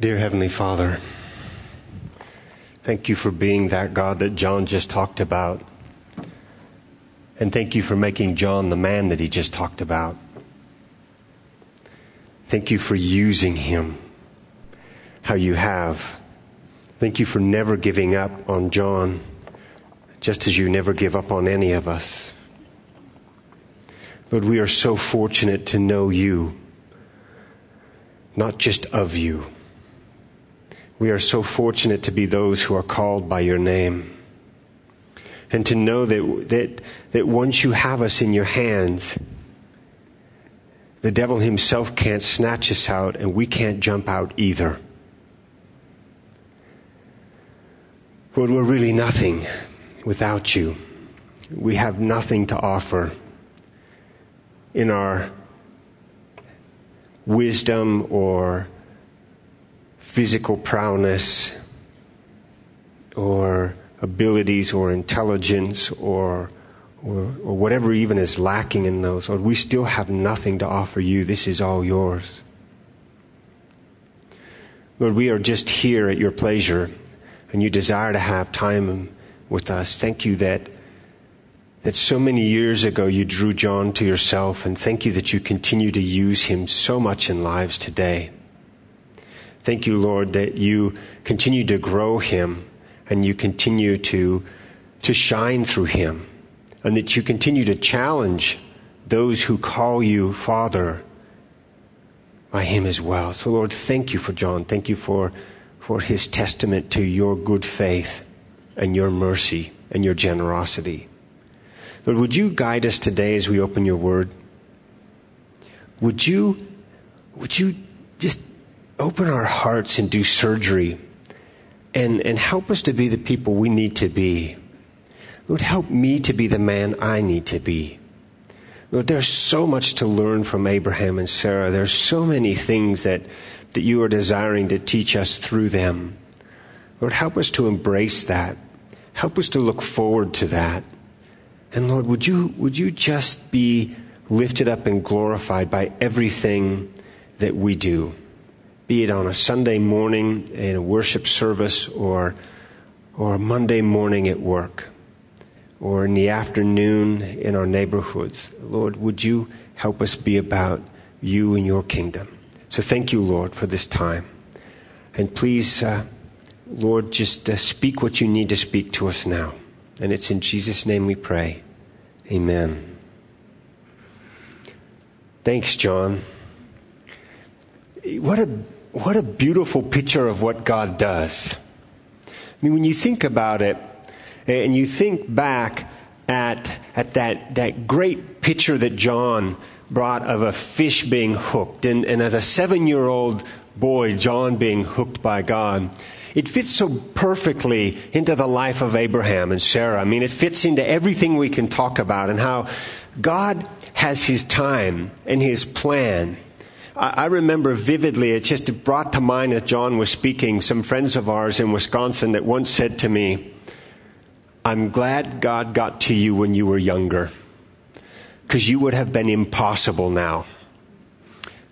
Dear Heavenly Father, thank you for being that God that John just talked about. And thank you for making John the man that he just talked about. Thank you for using him how you have. Thank you for never giving up on John, just as you never give up on any of us. Lord, we are so fortunate to know you, not just of you. We are so fortunate to be those who are called by your name. And to know that, that, that once you have us in your hands, the devil himself can't snatch us out and we can't jump out either. Lord, we're really nothing without you. We have nothing to offer in our wisdom or physical prowess or abilities or intelligence or, or, or whatever even is lacking in those, Lord, we still have nothing to offer you. This is all yours. Lord, we are just here at your pleasure and you desire to have time with us. Thank you that that so many years ago you drew John to yourself, and thank you that you continue to use him so much in lives today. Thank you, Lord, that you continue to grow him and you continue to, to shine through him and that you continue to challenge those who call you Father by him as well. So, Lord, thank you for John. Thank you for, for his testament to your good faith and your mercy and your generosity. Lord, would you guide us today as we open your word? Would you, would you just open our hearts and do surgery and, and help us to be the people we need to be. Lord, help me to be the man I need to be. Lord, there's so much to learn from Abraham and Sarah. There's so many things that, that you are desiring to teach us through them. Lord, help us to embrace that. Help us to look forward to that. And Lord, would you, would you just be lifted up and glorified by everything that we do? Be it on a Sunday morning in a worship service or, or a Monday morning at work or in the afternoon in our neighborhoods. Lord, would you help us be about you and your kingdom? So thank you, Lord, for this time. And please, uh, Lord, just uh, speak what you need to speak to us now. And it's in Jesus' name we pray. Amen. Thanks, John. What a what a beautiful picture of what God does. I mean, when you think about it, eh, and you think back at, at that, that great picture that John brought of a fish being hooked, and, and as a seven year old boy, John being hooked by God, it fits so perfectly into the life of Abraham and Sarah. I mean, it fits into everything we can talk about and how God has his time and his plan I remember vividly, it just brought to mind as John was speaking, some friends of ours in Wisconsin that once said to me, I'm glad God got to you when you were younger, because you would have been impossible now.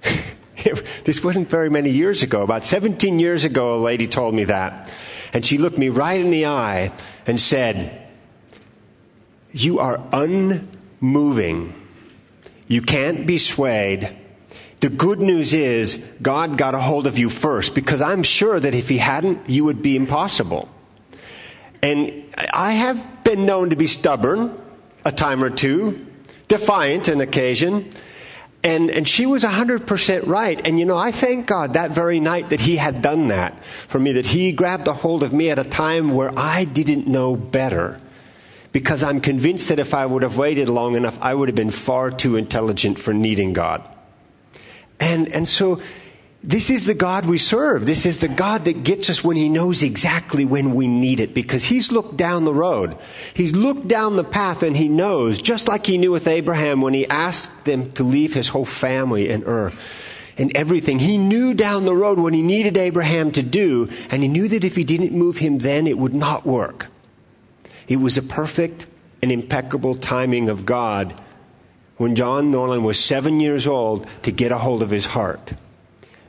this wasn't very many years ago. About 17 years ago, a lady told me that. And she looked me right in the eye and said, You are unmoving. You can't be swayed the good news is God got a hold of you first because I'm sure that if He hadn't, you would be impossible. And I have been known to be stubborn a time or two, defiant an occasion. And, and she was 100% right. And you know, I thank God that very night that He had done that for me, that He grabbed a hold of me at a time where I didn't know better. Because I'm convinced that if I would have waited long enough, I would have been far too intelligent for needing God. And, and so this is the God we serve. This is the God that gets us when He knows exactly when we need it because He's looked down the road. He's looked down the path and He knows, just like He knew with Abraham when He asked them to leave His whole family and Ur and everything. He knew down the road what He needed Abraham to do and He knew that if He didn't move him then, it would not work. It was a perfect and impeccable timing of God when John Norland was seven years old to get a hold of his heart.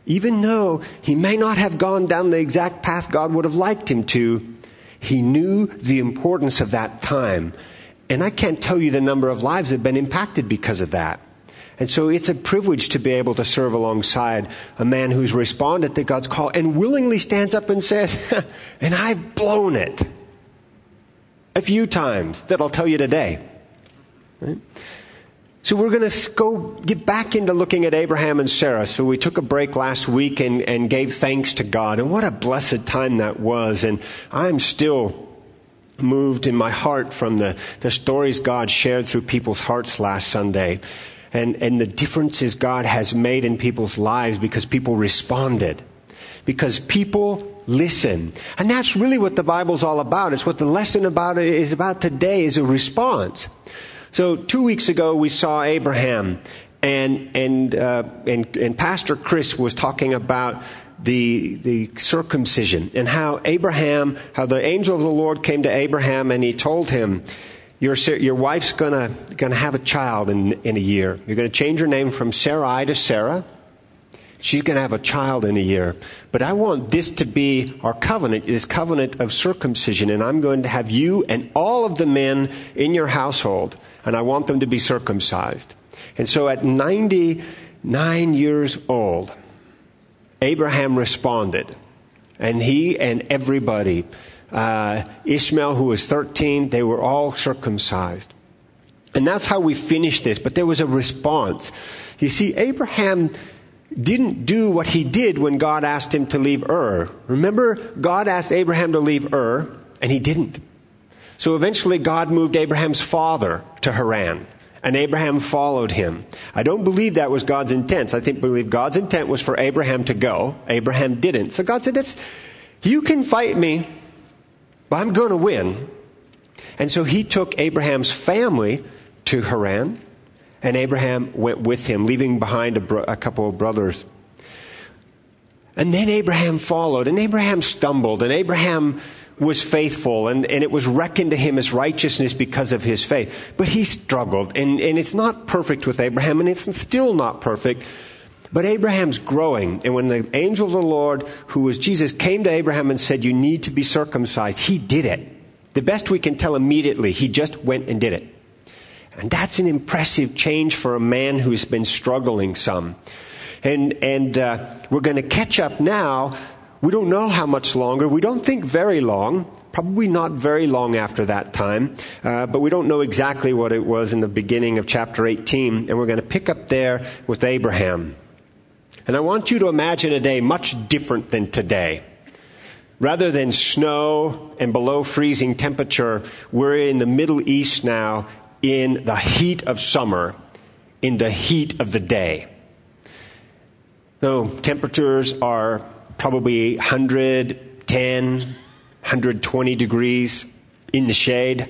Even though he may not have gone down the exact path God would have liked him to, he knew the importance of that time. And I can't tell you the number of lives that have been impacted because of that. And so it's a privilege to be able to serve alongside a man who's responded to God's call and willingly stands up and says, and I've blown it. A few times that I'll tell you today. Right? So we're going to go get back into looking at Abraham and Sarah. So we took a break last week and, and gave thanks to God. And what a blessed time that was. And I'm still moved in my heart from the, the stories God shared through people's hearts last Sunday. And, and the differences God has made in people's lives because people responded. Because people listen. And that's really what the Bible's all about. It's what the lesson about it is about today is a response. So two weeks ago we saw Abraham, and and uh, and, and Pastor Chris was talking about the the circumcision and how Abraham, how the angel of the Lord came to Abraham and he told him. Your, your wife's gonna, gonna have a child in, in a year. You're gonna change her name from Sarai to Sarah. She's going to have a child in a year. But I want this to be our covenant, this covenant of circumcision. And I'm going to have you and all of the men in your household and I want them to be circumcised. And so at 99 years old, Abraham responded. And he and everybody, uh, Ishmael, who was 13, they were all circumcised. And that's how we finished this. But there was a response. You see, Abraham didn't do what he did when God asked him to leave Ur. Remember, God asked Abraham to leave Ur, and he didn't. So eventually God moved Abraham's father to Haran. And Abraham followed him. I don't believe that was God's intent. I think believe God's intent was for Abraham to go. Abraham didn't. So God said, That's, you can fight me, but I'm going to win. And so he took Abraham's family to Haran, and Abraham went with him, leaving behind a, bro- a couple of brothers. And then Abraham followed, and Abraham stumbled, and Abraham was faithful and, and it was reckoned to him as righteousness because of his faith. But he struggled and, and it's not perfect with Abraham and it's still not perfect. But Abraham's growing. And when the angel of the Lord, who was Jesus, came to Abraham and said, You need to be circumcised, he did it. The best we can tell immediately, he just went and did it. And that's an impressive change for a man who's been struggling some. And, and uh, we're going to catch up now we don't know how much longer. We don't think very long. Probably not very long after that time, uh, but we don't know exactly what it was in the beginning of chapter 18, and we're going to pick up there with Abraham. And I want you to imagine a day much different than today. Rather than snow and below freezing temperature, we're in the Middle East now in the heat of summer, in the heat of the day. So temperatures are probably 110, 120 degrees in the shade.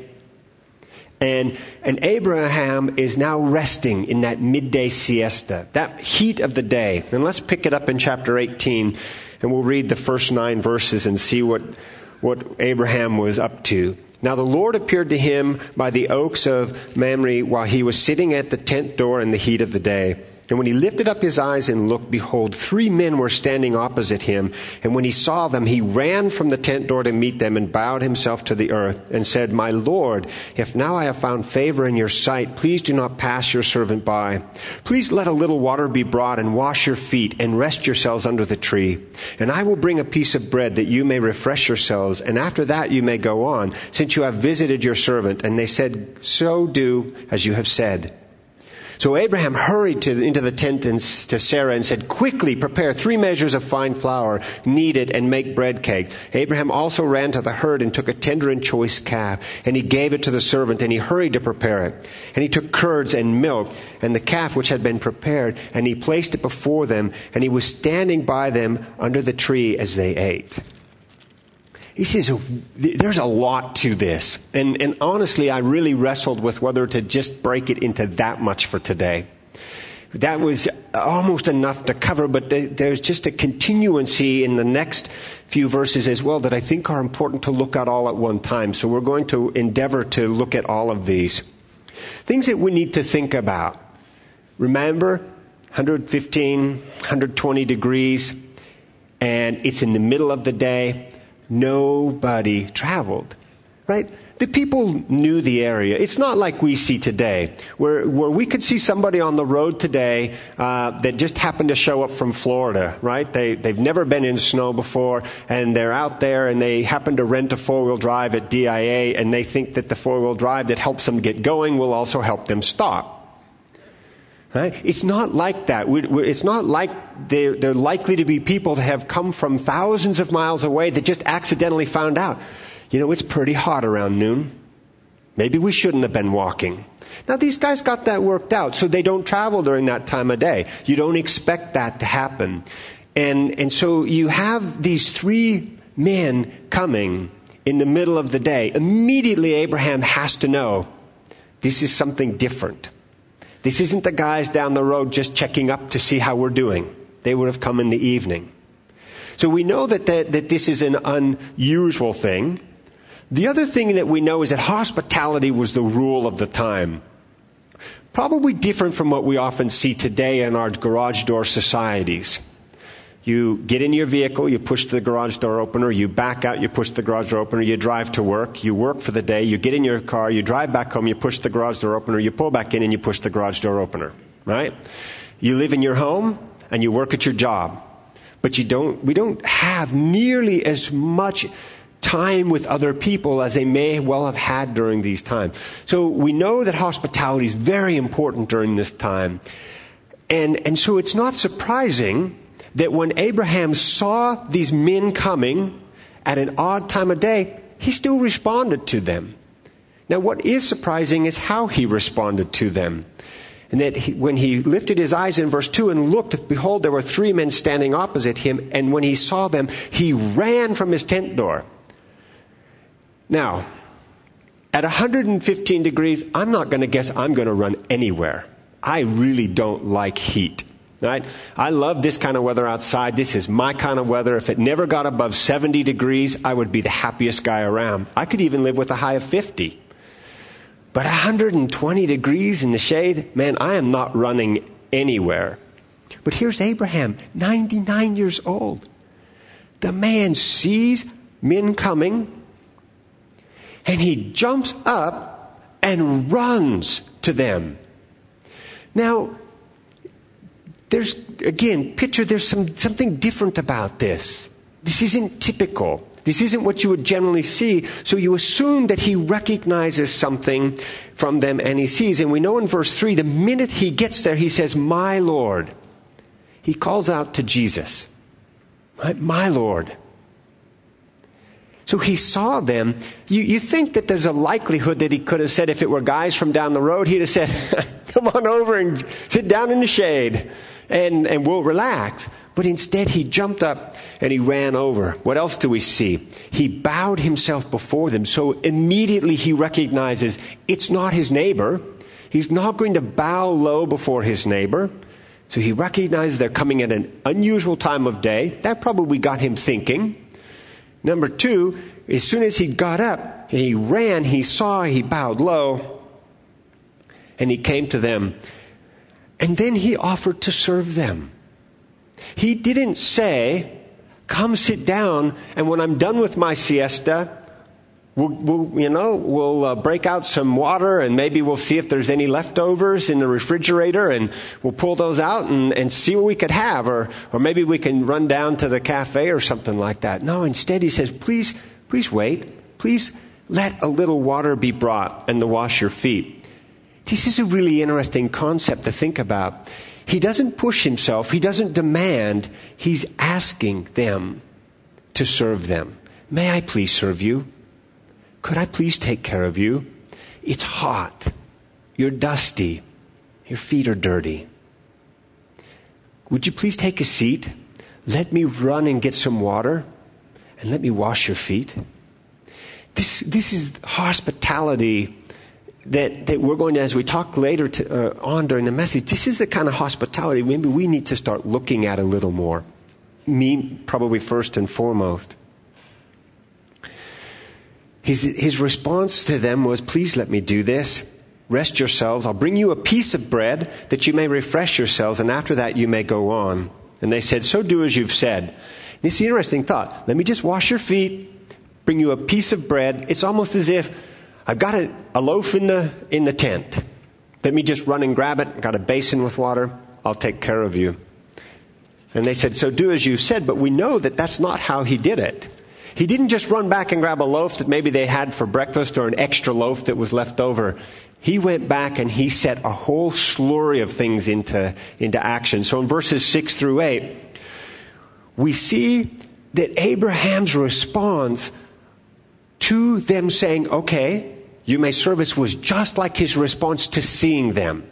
And, and Abraham is now resting in that midday siesta, that heat of the day. And let's pick it up in chapter 18, and we'll read the first nine verses and see what, what Abraham was up to. Now the Lord appeared to him by the oaks of Mamre while he was sitting at the tent door in the heat of the day. And when he lifted up his eyes and looked, behold, three men were standing opposite him. And when he saw them, he ran from the tent door to meet them and bowed himself to the earth and said, My Lord, if now I have found favor in your sight, please do not pass your servant by. Please let a little water be brought and wash your feet and rest yourselves under the tree. And I will bring a piece of bread that you may refresh yourselves. And after that you may go on, since you have visited your servant. And they said, So do as you have said. So Abraham hurried to, into the tent and, to Sarah and said, Quickly prepare three measures of fine flour, knead it, and make bread cake. Abraham also ran to the herd and took a tender and choice calf, and he gave it to the servant, and he hurried to prepare it. And he took curds and milk, and the calf which had been prepared, and he placed it before them, and he was standing by them under the tree as they ate. He says, oh, there's a lot to this. And, and honestly, I really wrestled with whether to just break it into that much for today. That was almost enough to cover, but there's just a continuancy in the next few verses as well that I think are important to look at all at one time. So we're going to endeavor to look at all of these. Things that we need to think about. Remember, 115, 120 degrees, and it's in the middle of the day. Nobody traveled, right? The people knew the area. It's not like we see today, where, where we could see somebody on the road today uh, that just happened to show up from Florida, right? They, they've never been in snow before, and they're out there and they happen to rent a four wheel drive at DIA, and they think that the four wheel drive that helps them get going will also help them stop. Right? It's not like that. It's not like they're, they're likely to be people that have come from thousands of miles away that just accidentally found out. You know, it's pretty hot around noon. Maybe we shouldn't have been walking. Now, these guys got that worked out, so they don't travel during that time of day. You don't expect that to happen. And, and so you have these three men coming in the middle of the day. Immediately, Abraham has to know this is something different. This isn't the guys down the road just checking up to see how we're doing. They would have come in the evening. So we know that, that, that this is an unusual thing. The other thing that we know is that hospitality was the rule of the time. Probably different from what we often see today in our garage door societies. You get in your vehicle, you push the garage door opener, you back out, you push the garage door opener, you drive to work, you work for the day, you get in your car, you drive back home, you push the garage door opener, you pull back in and you push the garage door opener, right? You live in your home and you work at your job. But you don't, we don't have nearly as much time with other people as they may well have had during these times. So we know that hospitality is very important during this time. And, and so it's not surprising that when Abraham saw these men coming at an odd time of day, he still responded to them. Now, what is surprising is how he responded to them. And that he, when he lifted his eyes in verse 2 and looked, behold, there were three men standing opposite him. And when he saw them, he ran from his tent door. Now, at 115 degrees, I'm not going to guess I'm going to run anywhere. I really don't like heat. Right? I love this kind of weather outside. This is my kind of weather. If it never got above 70 degrees, I would be the happiest guy around. I could even live with a high of 50. But 120 degrees in the shade, man, I am not running anywhere. But here's Abraham, 99 years old. The man sees men coming and he jumps up and runs to them. Now, there's, again, picture there's some, something different about this. This isn't typical. This isn't what you would generally see. So you assume that he recognizes something from them and he sees. And we know in verse 3, the minute he gets there, he says, My Lord. He calls out to Jesus, My Lord. So he saw them. You, you think that there's a likelihood that he could have said, if it were guys from down the road, he'd have said, Come on over and sit down in the shade and, and we'll relax. But instead, he jumped up and he ran over. What else do we see? He bowed himself before them. So immediately he recognizes it's not his neighbor. He's not going to bow low before his neighbor. So he recognizes they're coming at an unusual time of day. That probably got him thinking. Number two, as soon as he got up, he ran, he saw, he bowed low, and he came to them. And then he offered to serve them. He didn't say, Come sit down, and when I'm done with my siesta, We'll, we'll, you know, we'll uh, break out some water and maybe we'll see if there's any leftovers in the refrigerator and we'll pull those out and, and see what we could have. Or, or maybe we can run down to the cafe or something like that. No, instead he says, please, please wait. Please let a little water be brought and to wash your feet. This is a really interesting concept to think about. He doesn't push himself. He doesn't demand. He's asking them to serve them. May I please serve you? Could I please take care of you? It's hot. You're dusty. Your feet are dirty. Would you please take a seat? Let me run and get some water and let me wash your feet. This, this is hospitality that, that we're going to, as we talk later to, uh, on during the message, this is the kind of hospitality maybe we need to start looking at a little more. Me, probably first and foremost. His, his response to them was, Please let me do this. rest yourselves. I'll bring you a piece of bread that you may refresh yourselves, and after that you may go on. And they said, So do as you've said. It's an interesting thought. Let me just wash your feet, bring you a piece of bread. It's almost as if I've got a, a loaf in the, in the tent. Let me just run and grab it. Got a basin with water. I'll take care of you. And they said, So do as you said, but we know that that's not how he did it. He didn't just run back and grab a loaf that maybe they had for breakfast or an extra loaf that was left over. He went back and he set a whole slurry of things into, into action. So in verses 6 through 8, we see that Abraham's response to them saying, Okay, you may serve was just like his response to seeing them.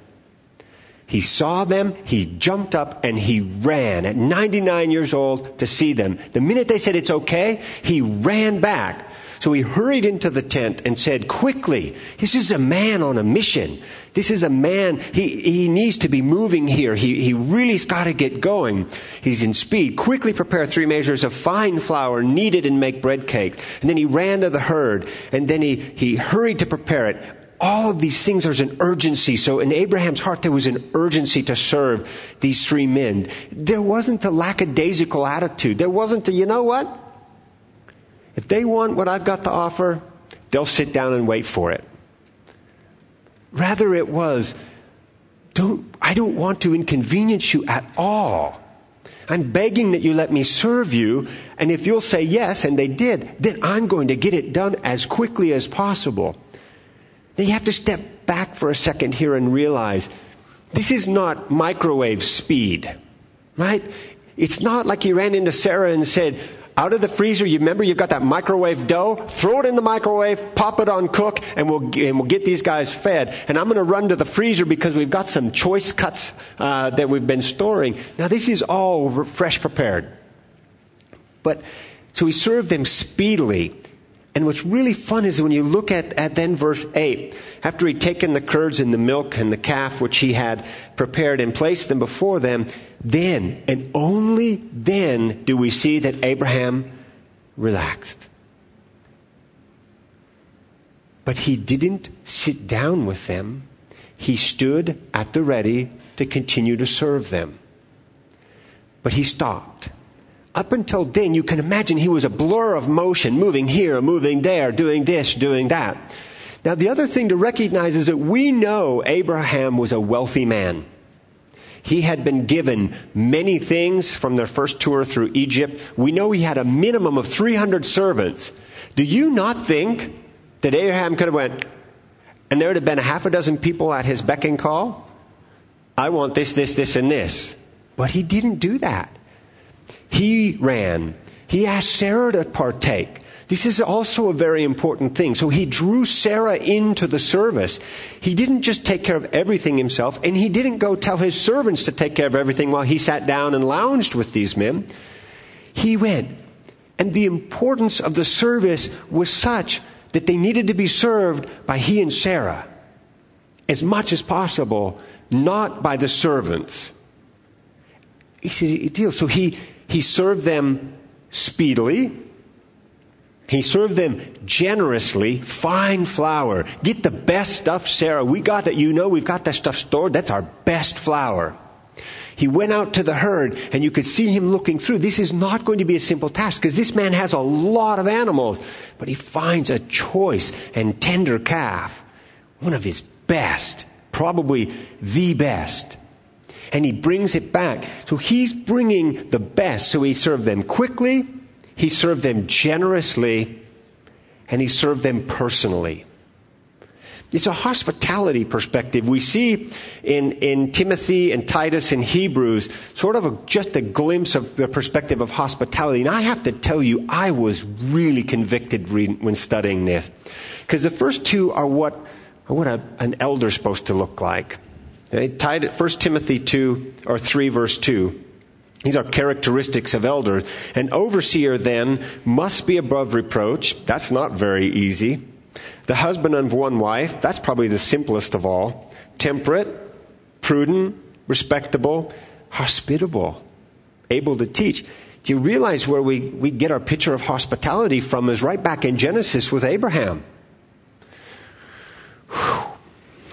He saw them, he jumped up, and he ran at 99 years old to see them. The minute they said it's okay, he ran back. So he hurried into the tent and said, Quickly, this is a man on a mission. This is a man, he, he needs to be moving here. He, he really's got to get going. He's in speed. Quickly prepare three measures of fine flour, knead it, and make bread cakes. And then he ran to the herd, and then he, he hurried to prepare it all of these things, there's an urgency. So in Abraham's heart, there was an urgency to serve these three men. There wasn't a lackadaisical attitude. There wasn't a, you know what? If they want what I've got to offer, they'll sit down and wait for it. Rather, it was, don't, I don't want to inconvenience you at all. I'm begging that you let me serve you, and if you'll say yes, and they did, then I'm going to get it done as quickly as possible. Now you have to step back for a second here and realize this is not microwave speed, right? It's not like he ran into Sarah and said, out of the freezer, you remember you've got that microwave dough? Throw it in the microwave, pop it on cook, and we'll, and we'll get these guys fed. And I'm going to run to the freezer because we've got some choice cuts uh, that we've been storing. Now, this is all fresh prepared. But so he served them speedily. And what's really fun is when you look at, at then verse 8, after he'd taken the curds and the milk and the calf which he had prepared and placed them before them, then and only then do we see that Abraham relaxed. But he didn't sit down with them. He stood at the ready to continue to serve them. But he stopped up until then, you can imagine he was a blur of motion, moving here, moving there, doing this, doing that. Now, the other thing to recognize is that we know Abraham was a wealthy man. He had been given many things from their first tour through Egypt. We know he had a minimum of 300 servants. Do you not think that Abraham could have went, and there would have been a half a dozen people at his beck and call? I want this, this, this, and this. But he didn't do that. He ran. He asked Sarah to partake. This is also a very important thing. So he drew Sarah into the service. He didn't just take care of everything himself, and he didn't go tell his servants to take care of everything while he sat down and lounged with these men. He went. And the importance of the service was such that they needed to be served by he and Sarah as much as possible, not by the servants. A deal. So he, he served them speedily. He served them generously, fine flour. Get the best stuff, Sarah. We got that. You know we've got that stuff stored. That's our best flour. He went out to the herd and you could see him looking through. This is not going to be a simple task because this man has a lot of animals, but he finds a choice and tender calf, one of his best, probably the best and he brings it back. So he's bringing the best. So he served them quickly, he served them generously, and he served them personally. It's a hospitality perspective. We see in, in Timothy and Titus and Hebrews sort of a, just a glimpse of the perspective of hospitality. And I have to tell you, I was really convicted when studying this. Because the first two are what, are what a, an elder's supposed to look like. Okay, 1 Timothy 2 or 3 verse 2. These are characteristics of elders. An overseer then must be above reproach. That's not very easy. The husband of one wife, that's probably the simplest of all. Temperate, prudent, respectable, hospitable, able to teach. Do you realize where we, we get our picture of hospitality from is right back in Genesis with Abraham. Whew.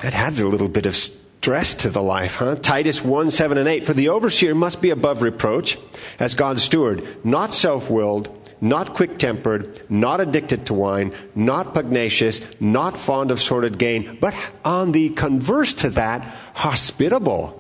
That adds a little bit of stress to the life, huh? Titus 1, 7 and 8. For the overseer must be above reproach as God's steward, not self-willed, not quick-tempered, not addicted to wine, not pugnacious, not fond of sordid gain, but on the converse to that, hospitable.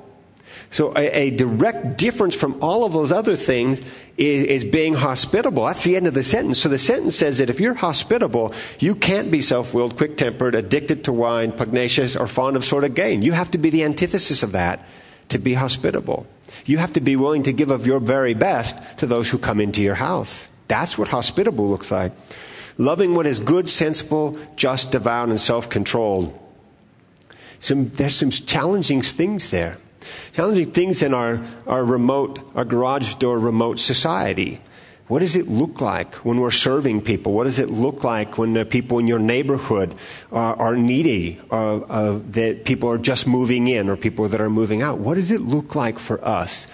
So a, a direct difference from all of those other things is, is being hospitable. That's the end of the sentence. So the sentence says that if you're hospitable, you can't be self-willed, quick-tempered, addicted to wine, pugnacious, or fond of sordid gain. You have to be the antithesis of that to be hospitable. You have to be willing to give of your very best to those who come into your house. That's what hospitable looks like. Loving what is good, sensible, just, devout, and self-controlled. Some, there's some challenging things there. Challenging things in our, our remote, our garage door remote society. What does it look like when we're serving people? What does it look like when the people in your neighborhood are, are needy, uh, uh, that people are just moving in or people that are moving out? What does it look like for us?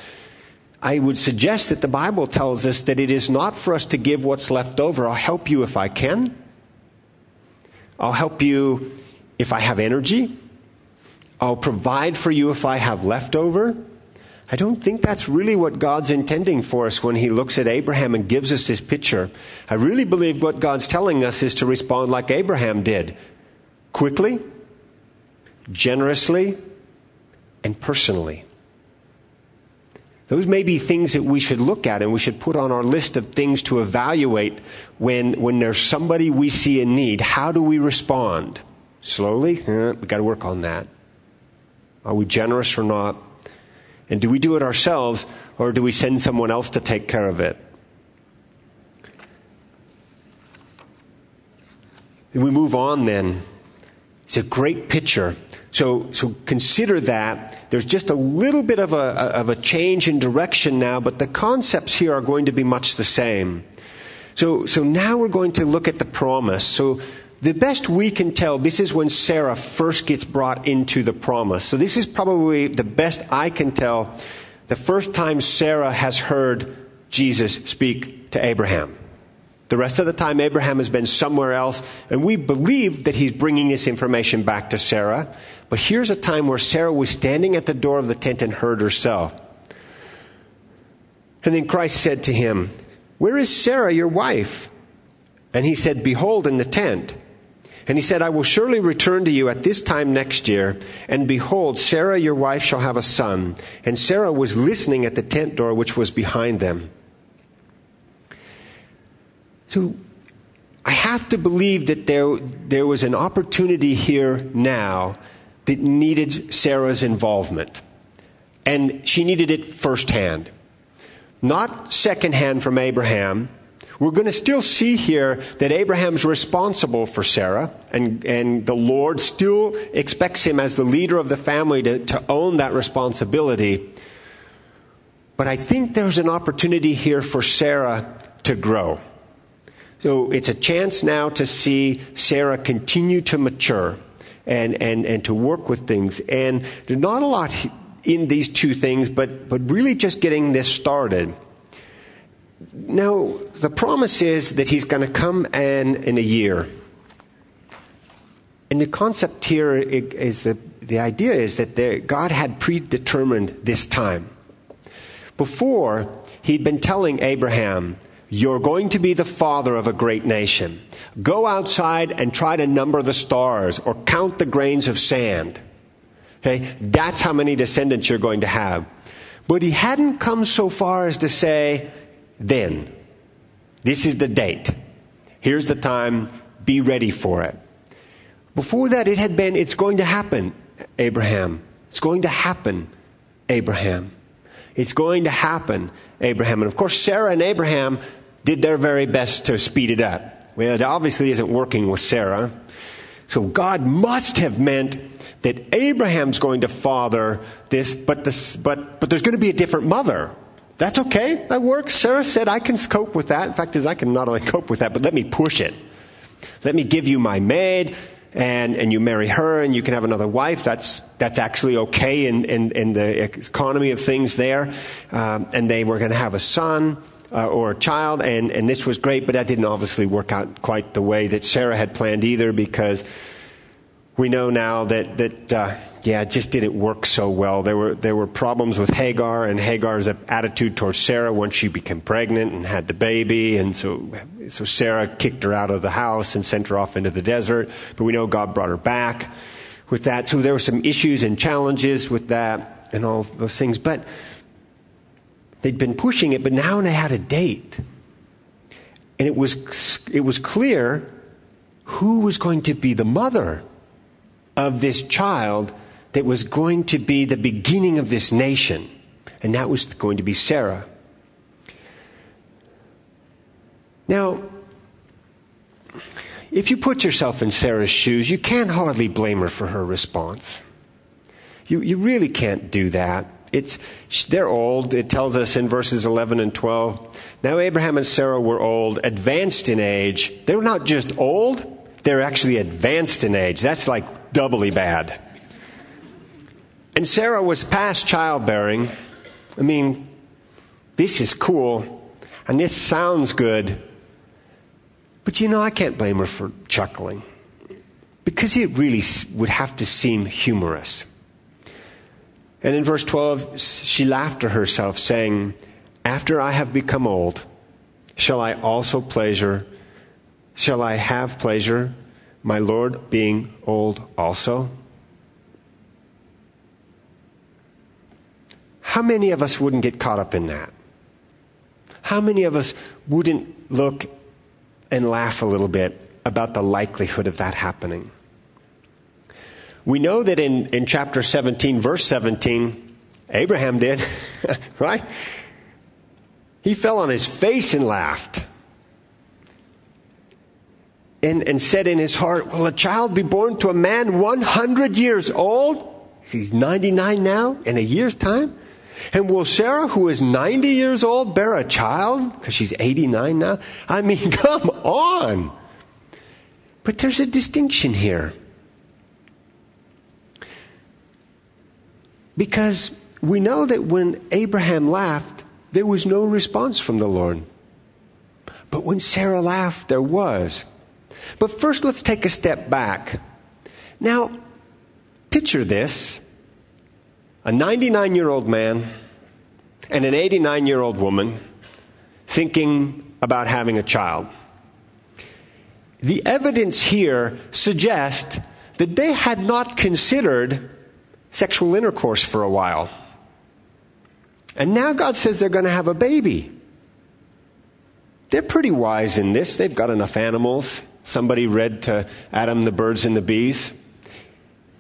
I would suggest that the Bible tells us that it is not for us to give what's left over. I'll help you if I can. I'll help you if I have energy. I'll provide for you if I have leftover. I don't think that's really what God's intending for us when He looks at Abraham and gives us this picture. I really believe what God's telling us is to respond like Abraham did quickly, generously, and personally. Those may be things that we should look at and we should put on our list of things to evaluate when, when there's somebody we see in need. How do we respond? Slowly? Eh, we've got to work on that. Are we generous or not? And do we do it ourselves or do we send someone else to take care of it? And we move on then. It's a great picture. So, so consider that. There's just a little bit of a, of a change in direction now, but the concepts here are going to be much the same. So, so now we're going to look at the promise. So the best we can tell, this is when Sarah first gets brought into the promise. So this is probably the best I can tell the first time Sarah has heard Jesus speak to Abraham. The rest of the time, Abraham has been somewhere else, and we believe that he's bringing this information back to Sarah. But here's a time where Sarah was standing at the door of the tent and heard herself. And then Christ said to him, Where is Sarah, your wife? And he said, Behold, in the tent. And he said, I will surely return to you at this time next year, and behold, Sarah your wife shall have a son. And Sarah was listening at the tent door which was behind them. So I have to believe that there, there was an opportunity here now that needed Sarah's involvement. And she needed it firsthand. Not secondhand from Abraham, we're going to still see here that Abraham's responsible for Sarah, and, and the Lord still expects him as the leader of the family to, to own that responsibility. But I think there's an opportunity here for Sarah to grow. So it's a chance now to see Sarah continue to mature and, and, and to work with things. And there's not a lot in these two things, but, but really just getting this started. Now, the promise is that he's going to come in in a year. And the concept here is that the idea is that there, God had predetermined this time. Before, he'd been telling Abraham, You're going to be the father of a great nation. Go outside and try to number the stars or count the grains of sand. Okay? That's how many descendants you're going to have. But he hadn't come so far as to say, then. This is the date. Here's the time. Be ready for it. Before that, it had been, it's going to happen, Abraham. It's going to happen, Abraham. It's going to happen, Abraham. And of course, Sarah and Abraham did their very best to speed it up. Well, it obviously isn't working with Sarah. So God must have meant that Abraham's going to father this, but, this, but, but there's going to be a different mother. That's okay. That works. Sarah said, I can cope with that. In fact, is I can not only cope with that, but let me push it. Let me give you my maid, and, and you marry her, and you can have another wife. That's, that's actually okay in, in, in the economy of things there. Um, and they were going to have a son. Uh, or a child, and, and this was great, but that didn't obviously work out quite the way that Sarah had planned either because we know now that, that uh, yeah, it just didn't work so well. There were, there were problems with Hagar and Hagar's attitude towards Sarah once she became pregnant and had the baby. And so, so Sarah kicked her out of the house and sent her off into the desert. But we know God brought her back with that. So there were some issues and challenges with that and all those things. But they'd been pushing it, but now they had a date. And it was, it was clear who was going to be the mother of this child that was going to be the beginning of this nation. And that was going to be Sarah. Now, if you put yourself in Sarah's shoes, you can't hardly blame her for her response. You, you really can't do that. It's, they're old. It tells us in verses 11 and 12. Now, Abraham and Sarah were old, advanced in age. They were not just old, they're actually advanced in age. That's like doubly bad. And Sarah was past childbearing. I mean, this is cool, and this sounds good. But you know, I can't blame her for chuckling. Because it really would have to seem humorous. And in verse 12, she laughed to herself, saying, After I have become old, shall I also pleasure, shall I have pleasure, my Lord being old also? How many of us wouldn't get caught up in that? How many of us wouldn't look and laugh a little bit about the likelihood of that happening? We know that in, in chapter 17, verse 17, Abraham did, right? He fell on his face and laughed. And, and said in his heart, Will a child be born to a man 100 years old? He's 99 now, in a year's time? And will Sarah, who is 90 years old, bear a child? Because she's 89 now? I mean, come on. But there's a distinction here. Because we know that when Abraham laughed, there was no response from the Lord. But when Sarah laughed, there was. But first, let's take a step back. Now, picture this a 99 year old man and an 89 year old woman thinking about having a child. The evidence here suggests that they had not considered sexual intercourse for a while. And now God says they're going to have a baby. They're pretty wise in this. They've got enough animals. Somebody read to Adam the birds and the bees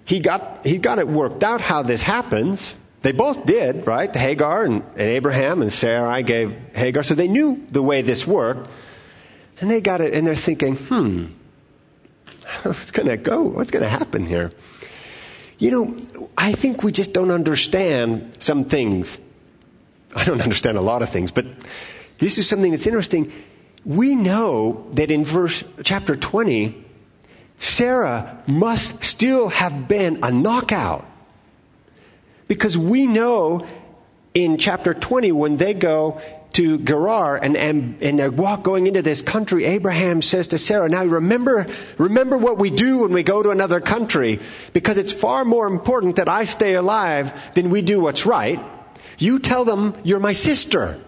he got, he got it worked out how this happens. They both did, right? Hagar and, and Abraham and Sarai gave Hagar, so they knew the way this worked. And they got it, and they're thinking, hmm, what's going to go? What's going to happen here? You know, I think we just don't understand some things. I don't understand a lot of things, but this is something that's interesting. We know that in verse chapter 20, Sarah must still have been a knockout. Because we know in chapter 20, when they go to Gerar and, and, and they're walk going into this country, Abraham says to Sarah, Now remember, remember what we do when we go to another country, because it's far more important that I stay alive than we do what's right. You tell them you're my sister.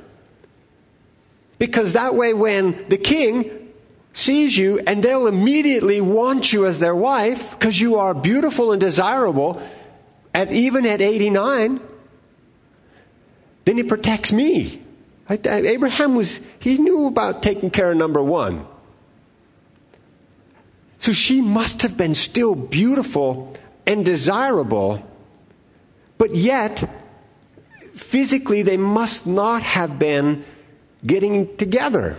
Because that way, when the king sees you and they'll immediately want you as their wife because you are beautiful and desirable at even at 89 then he protects me. Abraham was he knew about taking care of number one. So she must have been still beautiful and desirable but yet physically they must not have been getting together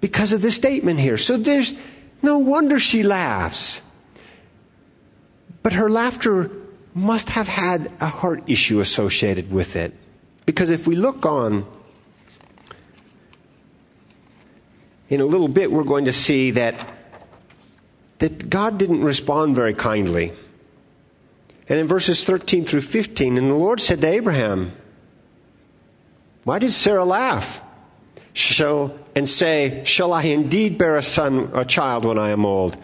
because of the statement here. So there's no wonder she laughs. But her laughter must have had a heart issue associated with it. Because if we look on, in a little bit, we're going to see that, that God didn't respond very kindly. And in verses 13 through 15, and the Lord said to Abraham, Why did Sarah laugh? Shall and say, Shall I indeed bear a son, a child when I am old?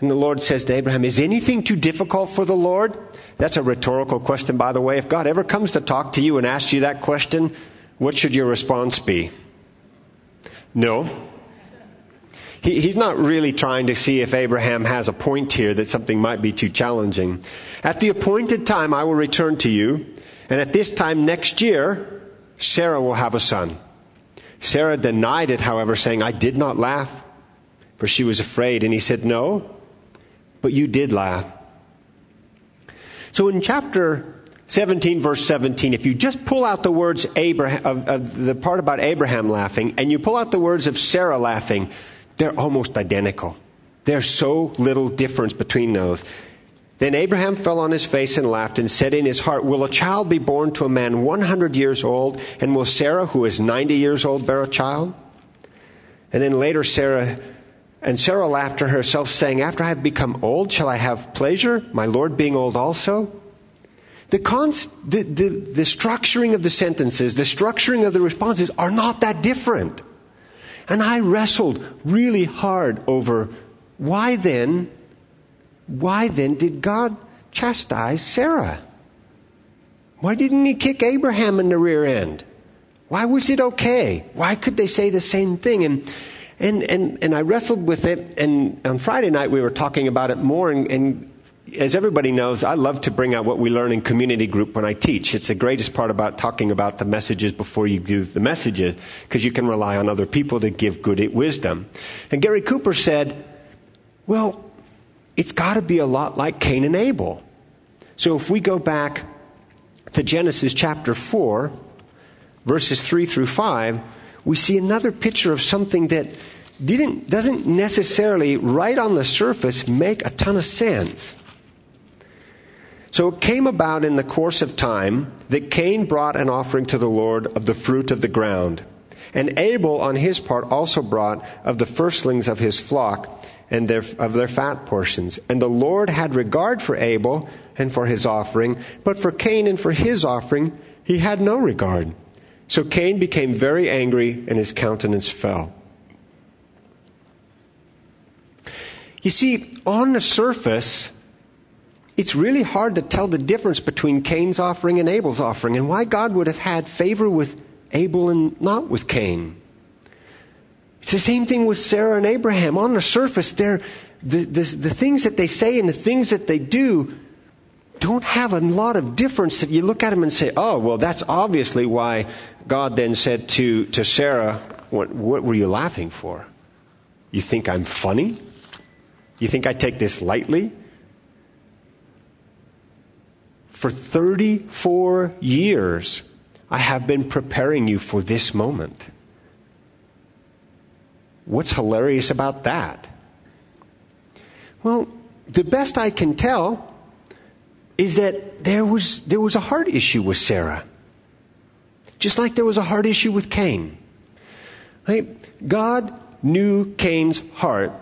And the Lord says to Abraham, Is anything too difficult for the Lord? That's a rhetorical question, by the way. If God ever comes to talk to you and asks you that question, what should your response be? No. He, he's not really trying to see if Abraham has a point here that something might be too challenging. At the appointed time, I will return to you, and at this time next year, Sarah will have a son. Sarah denied it, however, saying, I did not laugh, for she was afraid. And he said, No, but you did laugh. So in chapter 17, verse 17, if you just pull out the words Abraham, of, of the part about Abraham laughing, and you pull out the words of Sarah laughing, they're almost identical. There's so little difference between those. Then Abraham fell on his face and laughed and said in his heart, Will a child be born to a man 100 years old? And will Sarah, who is 90 years old, bear a child? And then later Sarah and Sarah laughed to herself, saying, After I have become old, shall I have pleasure, my Lord being old also? The, cons- the, the, the structuring of the sentences, the structuring of the responses are not that different. And I wrestled really hard over why then, why then did God chastise Sarah? Why didn't he kick Abraham in the rear end? Why was it okay? Why could they say the same thing? And and, and, and I wrestled with it, and on Friday night we were talking about it more, and, and as everybody knows, I love to bring out what we learn in community group when I teach. It's the greatest part about talking about the messages before you give the messages, because you can rely on other people to give good wisdom. And Gary Cooper said, well, it's got to be a lot like Cain and Abel. So if we go back to Genesis chapter 4, verses 3 through 5, we see another picture of something that didn't, doesn't necessarily, right on the surface, make a ton of sense. So it came about in the course of time that Cain brought an offering to the Lord of the fruit of the ground. And Abel, on his part, also brought of the firstlings of his flock and their, of their fat portions. And the Lord had regard for Abel and for his offering, but for Cain and for his offering he had no regard. So Cain became very angry and his countenance fell. You see, on the surface, it's really hard to tell the difference between Cain's offering and Abel's offering and why God would have had favor with Abel and not with Cain. It's the same thing with Sarah and Abraham. On the surface, they're, the, the, the things that they say and the things that they do don't have a lot of difference that you look at them and say, oh, well, that's obviously why God then said to, to Sarah, what, what were you laughing for? You think I'm funny? You think I take this lightly? For 34 years, I have been preparing you for this moment. What's hilarious about that? Well, the best I can tell is that there was, there was a heart issue with Sarah. Just like there was a heart issue with Cain. Right? God knew Cain's heart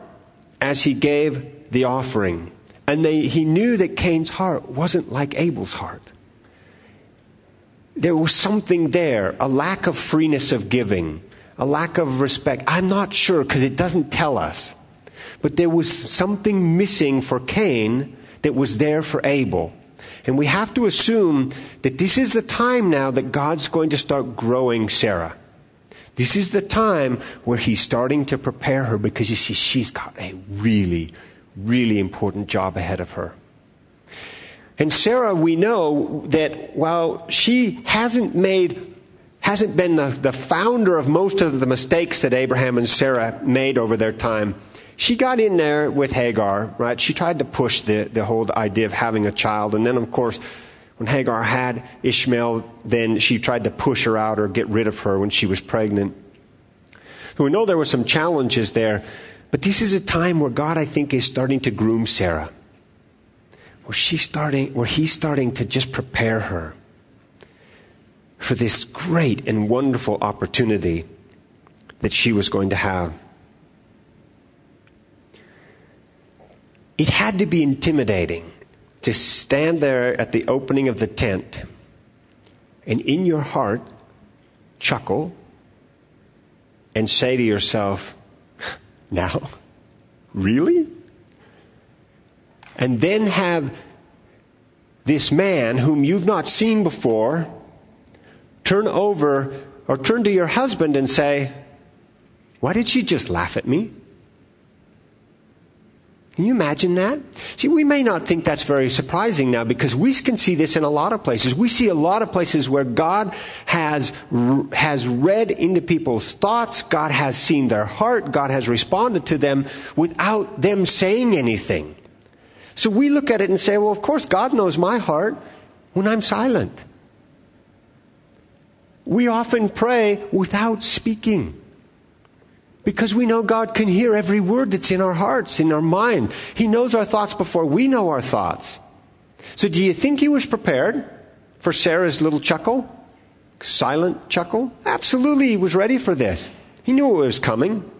as he gave the offering. And they, he knew that Cain's heart wasn't like Abel's heart. There was something there, a lack of freeness of giving, a lack of respect. I'm not sure because it doesn't tell us. But there was something missing for Cain that was there for Abel. And we have to assume that this is the time now that God's going to start growing Sarah. This is the time where he's starting to prepare her because you see, she's got a really, really important job ahead of her. And Sarah, we know that while she hasn't made, hasn't been the, the founder of most of the mistakes that Abraham and Sarah made over their time, she got in there with Hagar, right? She tried to push the, the whole idea of having a child. And then, of course, when Hagar had Ishmael, then she tried to push her out or get rid of her when she was pregnant. So we know there were some challenges there, but this is a time where God, I think, is starting to groom Sarah. Where she's starting, where he's starting to just prepare her for this great and wonderful opportunity that she was going to have. It had to be intimidating to stand there at the opening of the tent and in your heart chuckle and say to yourself, Now? Really? and then have this man whom you've not seen before turn over or turn to your husband and say, Why did she just laugh at me? Can you imagine that? See, we may not think that's very surprising now because we can see this in a lot of places. We see a lot of places where God has, has read into people's thoughts, God has seen their heart, God has responded to them without them saying anything. So we look at it and say, well, of course, God knows my heart when I'm silent. We often pray without speaking. Because we know God can hear every word that's in our hearts, in our mind. He knows our thoughts before we know our thoughts. So do you think he was prepared for Sarah's little chuckle? Silent chuckle? Absolutely, he was ready for this. He knew it was coming.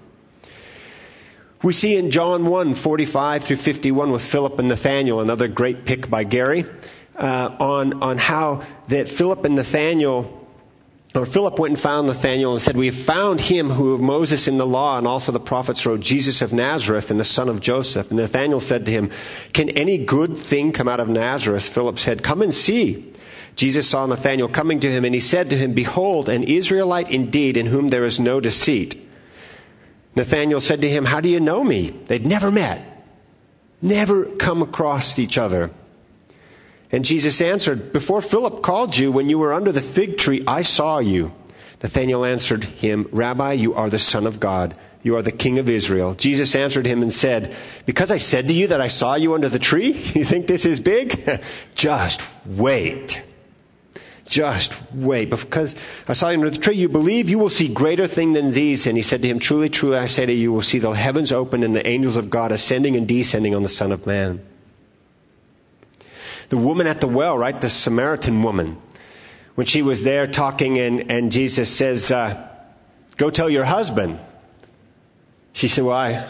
We see in John 1 45 through 51 with Philip and Nathanael, another great pick by Gary, uh, on, on how that Philip and Nathanael or Philip went and found Nathanael and said, We have found him who of Moses in the law and also the prophets wrote, Jesus of Nazareth and the son of Joseph. And Nathanael said to him, Can any good thing come out of Nazareth? Philip said, Come and see. Jesus saw Nathanael coming to him and he said to him, Behold, an Israelite indeed in whom there is no deceit. Nathanael said to him, How do you know me? They'd never met, never come across each other. And Jesus answered, Before Philip called you, when you were under the fig tree, I saw you. Nathanael answered him, Rabbi, you are the Son of God. You are the King of Israel. Jesus answered him and said, Because I said to you that I saw you under the tree, you think this is big? Just wait. Just wait. Because I saw you under the tree, you believe you will see greater thing than these. And he said to him, Truly, truly, I say to you, you will see the heavens open and the angels of God ascending and descending on the Son of Man the woman at the well, right? The Samaritan woman. When she was there talking, and, and Jesus says, uh, Go tell your husband. She said, Well, I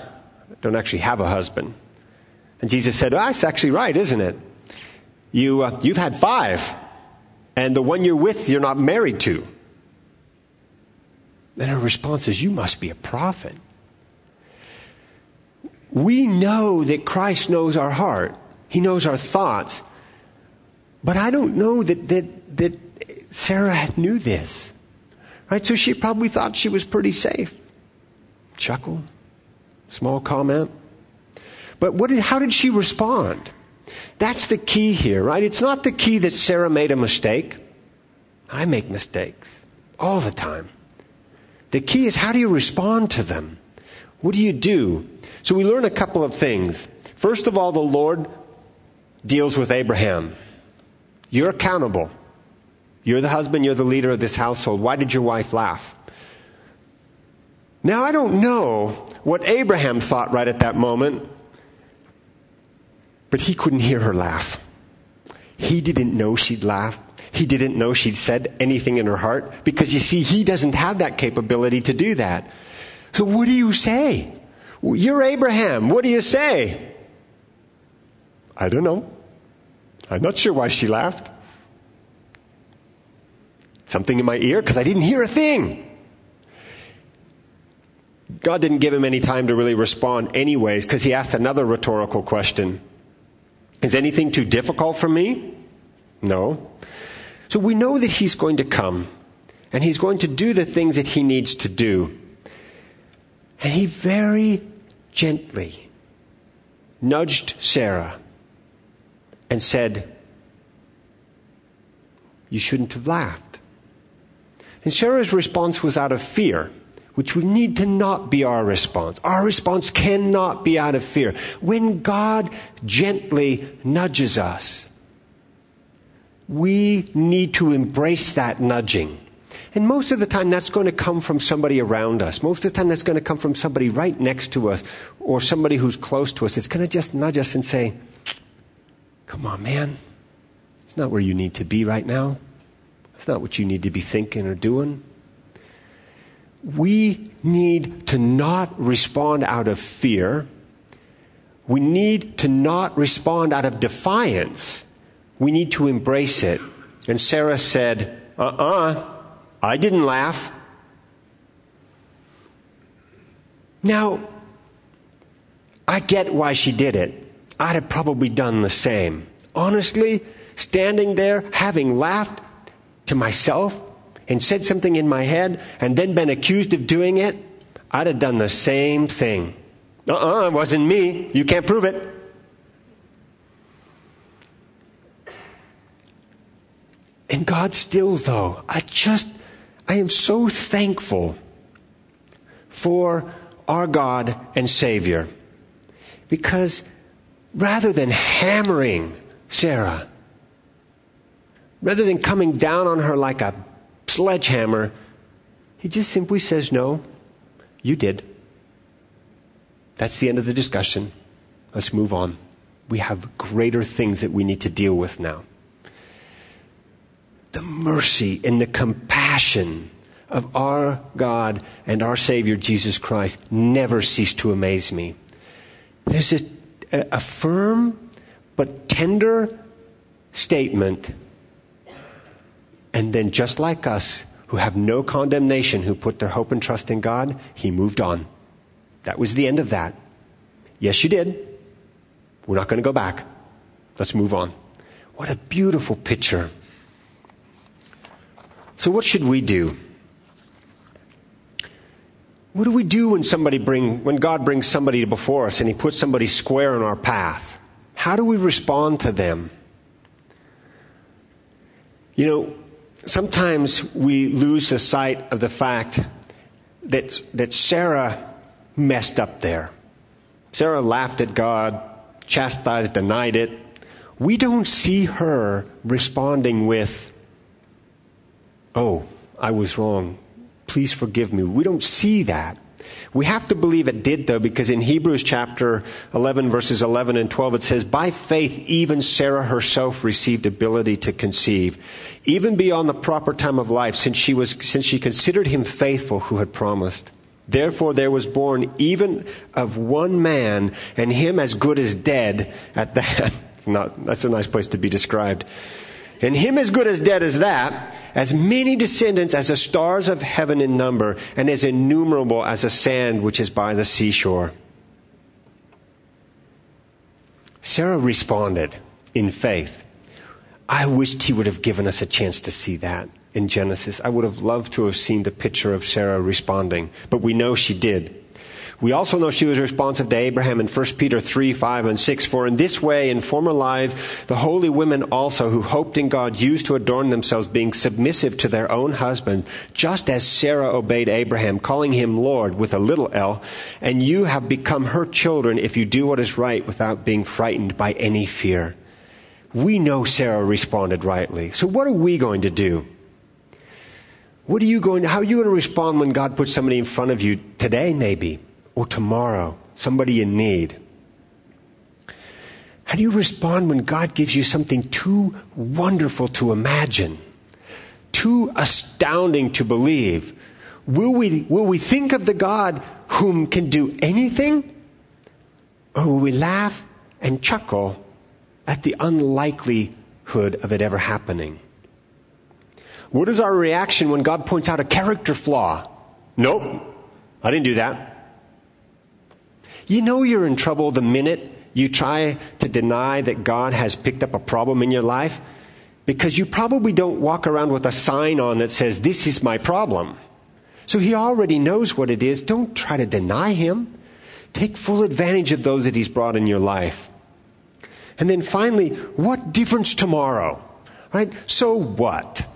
don't actually have a husband. And Jesus said, well, That's actually right, isn't it? You, uh, you've had five, and the one you're with, you're not married to. Then her response is, You must be a prophet. We know that Christ knows our heart, He knows our thoughts. But I don't know that, that, that Sarah knew this. Right? So she probably thought she was pretty safe. Chuckle. Small comment. But what did, how did she respond? That's the key here, right? It's not the key that Sarah made a mistake. I make mistakes all the time. The key is how do you respond to them? What do you do? So we learn a couple of things. First of all, the Lord deals with Abraham. You're accountable. You're the husband, you're the leader of this household. Why did your wife laugh? Now, I don't know what Abraham thought right at that moment, but he couldn't hear her laugh. He didn't know she'd laugh. He didn't know she'd said anything in her heart because you see, he doesn't have that capability to do that. So, what do you say? You're Abraham. What do you say? I don't know. I'm not sure why she laughed. Something in my ear? Because I didn't hear a thing. God didn't give him any time to really respond, anyways, because he asked another rhetorical question Is anything too difficult for me? No. So we know that he's going to come, and he's going to do the things that he needs to do. And he very gently nudged Sarah and said, You shouldn't have laughed. And Sarah's response was out of fear, which we need to not be our response. Our response cannot be out of fear. When God gently nudges us, we need to embrace that nudging. And most of the time, that's going to come from somebody around us. Most of the time, that's going to come from somebody right next to us or somebody who's close to us. It's going to just nudge us and say, Come on, man. It's not where you need to be right now. It's not what you need to be thinking or doing. We need to not respond out of fear. We need to not respond out of defiance. We need to embrace it. And Sarah said, Uh uh-uh, uh I didn't laugh. Now, I get why she did it. I'd have probably done the same. Honestly, standing there, having laughed to myself and said something in my head and then been accused of doing it, I'd have done the same thing. Uh uh-uh, uh it wasn't me. You can't prove it. And God still, though, I just, I am so thankful for our God and Savior. Because rather than hammering Sarah, rather than coming down on her like a sledgehammer, he just simply says, No, you did. That's the end of the discussion. Let's move on. We have greater things that we need to deal with now. The mercy and the compassion of our God and our Savior Jesus Christ never cease to amaze me. There's a, a firm but tender statement, and then just like us, who have no condemnation, who put their hope and trust in God, he moved on. That was the end of that. Yes, you did. We're not going to go back. Let's move on. What a beautiful picture. So, what should we do? What do we do when somebody bring, when God brings somebody before us and He puts somebody square in our path? How do we respond to them? You know, sometimes we lose the sight of the fact that, that Sarah messed up there. Sarah laughed at God, chastised, denied it. We don't see her responding with, Oh, I was wrong. Please forgive me. We don't see that. We have to believe it did, though, because in Hebrews chapter 11, verses 11 and 12, it says, By faith, even Sarah herself received ability to conceive, even beyond the proper time of life, since she, was, since she considered him faithful who had promised. Therefore, there was born even of one man, and him as good as dead at that. Not, that's a nice place to be described and him as good as dead as that, as many descendants as the stars of heaven in number, and as innumerable as the sand which is by the seashore. Sarah responded in faith. I wished he would have given us a chance to see that in Genesis. I would have loved to have seen the picture of Sarah responding, but we know she did. We also know she was responsive to Abraham in 1 Peter 3, 5, and 6. For in this way, in former lives, the holy women also who hoped in God used to adorn themselves, being submissive to their own husband, just as Sarah obeyed Abraham, calling him Lord with a little l. And you have become her children if you do what is right without being frightened by any fear. We know Sarah responded rightly. So what are we going to do? What are you going to, how are you going to respond when God puts somebody in front of you today, maybe? Or tomorrow, somebody in need? How do you respond when God gives you something too wonderful to imagine, too astounding to believe? Will we, will we think of the God whom can do anything? Or will we laugh and chuckle at the unlikelihood of it ever happening? What is our reaction when God points out a character flaw? Nope, I didn't do that. You know you're in trouble the minute you try to deny that God has picked up a problem in your life because you probably don't walk around with a sign on that says, This is my problem. So he already knows what it is. Don't try to deny him. Take full advantage of those that he's brought in your life. And then finally, what difference tomorrow? Right? So what?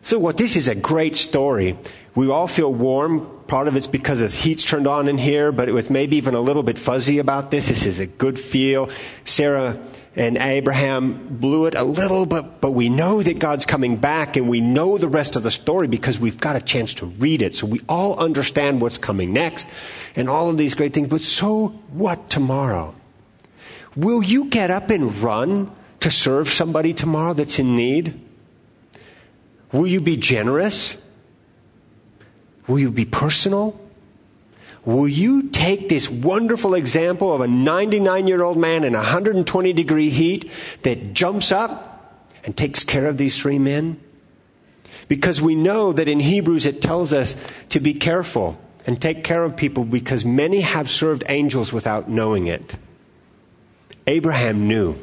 So what? This is a great story. We all feel warm Part of it's because the heat's turned on in here, but it was maybe even a little bit fuzzy about this. This is a good feel. Sarah and Abraham blew it a little, but, but we know that God's coming back and we know the rest of the story because we've got a chance to read it. So we all understand what's coming next and all of these great things. But so what tomorrow? Will you get up and run to serve somebody tomorrow that's in need? Will you be generous? Will you be personal? Will you take this wonderful example of a 99 year old man in 120 degree heat that jumps up and takes care of these three men? Because we know that in Hebrews it tells us to be careful and take care of people because many have served angels without knowing it. Abraham knew.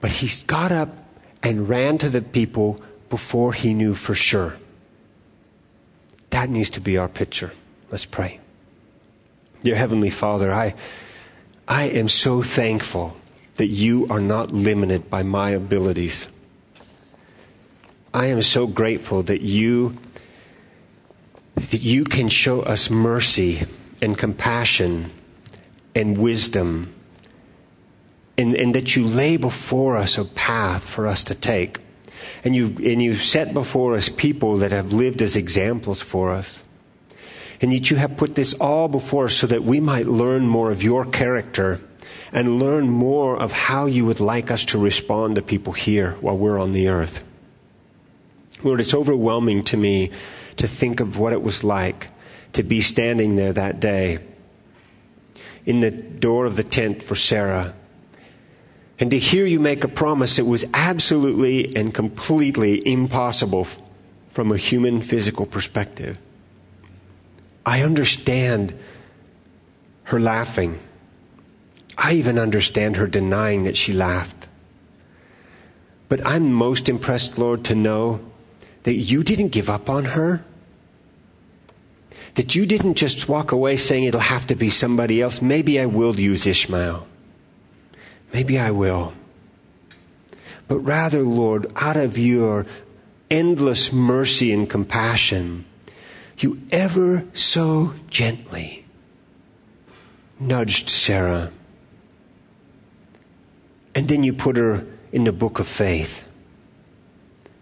But he got up and ran to the people before he knew for sure. That needs to be our picture. Let's pray. Dear Heavenly Father, I, I am so thankful that you are not limited by my abilities. I am so grateful that you that you can show us mercy and compassion and wisdom and, and that you lay before us a path for us to take. And you've, and you've set before us people that have lived as examples for us. And yet you have put this all before us so that we might learn more of your character and learn more of how you would like us to respond to people here while we're on the earth. Lord, it's overwhelming to me to think of what it was like to be standing there that day in the door of the tent for Sarah and to hear you make a promise that was absolutely and completely impossible from a human physical perspective. I understand her laughing. I even understand her denying that she laughed. But I'm most impressed, Lord, to know that you didn't give up on her. That you didn't just walk away saying it'll have to be somebody else. Maybe I will use Ishmael. Maybe I will. But rather, Lord, out of your endless mercy and compassion, you ever so gently nudged Sarah. And then you put her in the book of faith.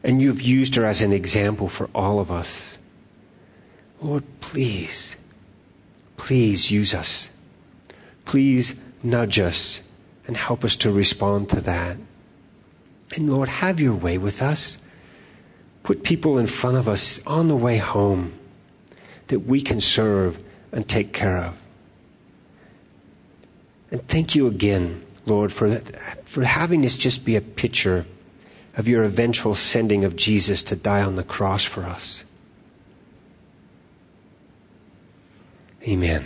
And you've used her as an example for all of us. Lord, please, please use us. Please nudge us and help us to respond to that. And Lord, have your way with us. Put people in front of us on the way home that we can serve and take care of. And thank you again, Lord, for, for having this just be a picture of your eventual sending of Jesus to die on the cross for us. Amen.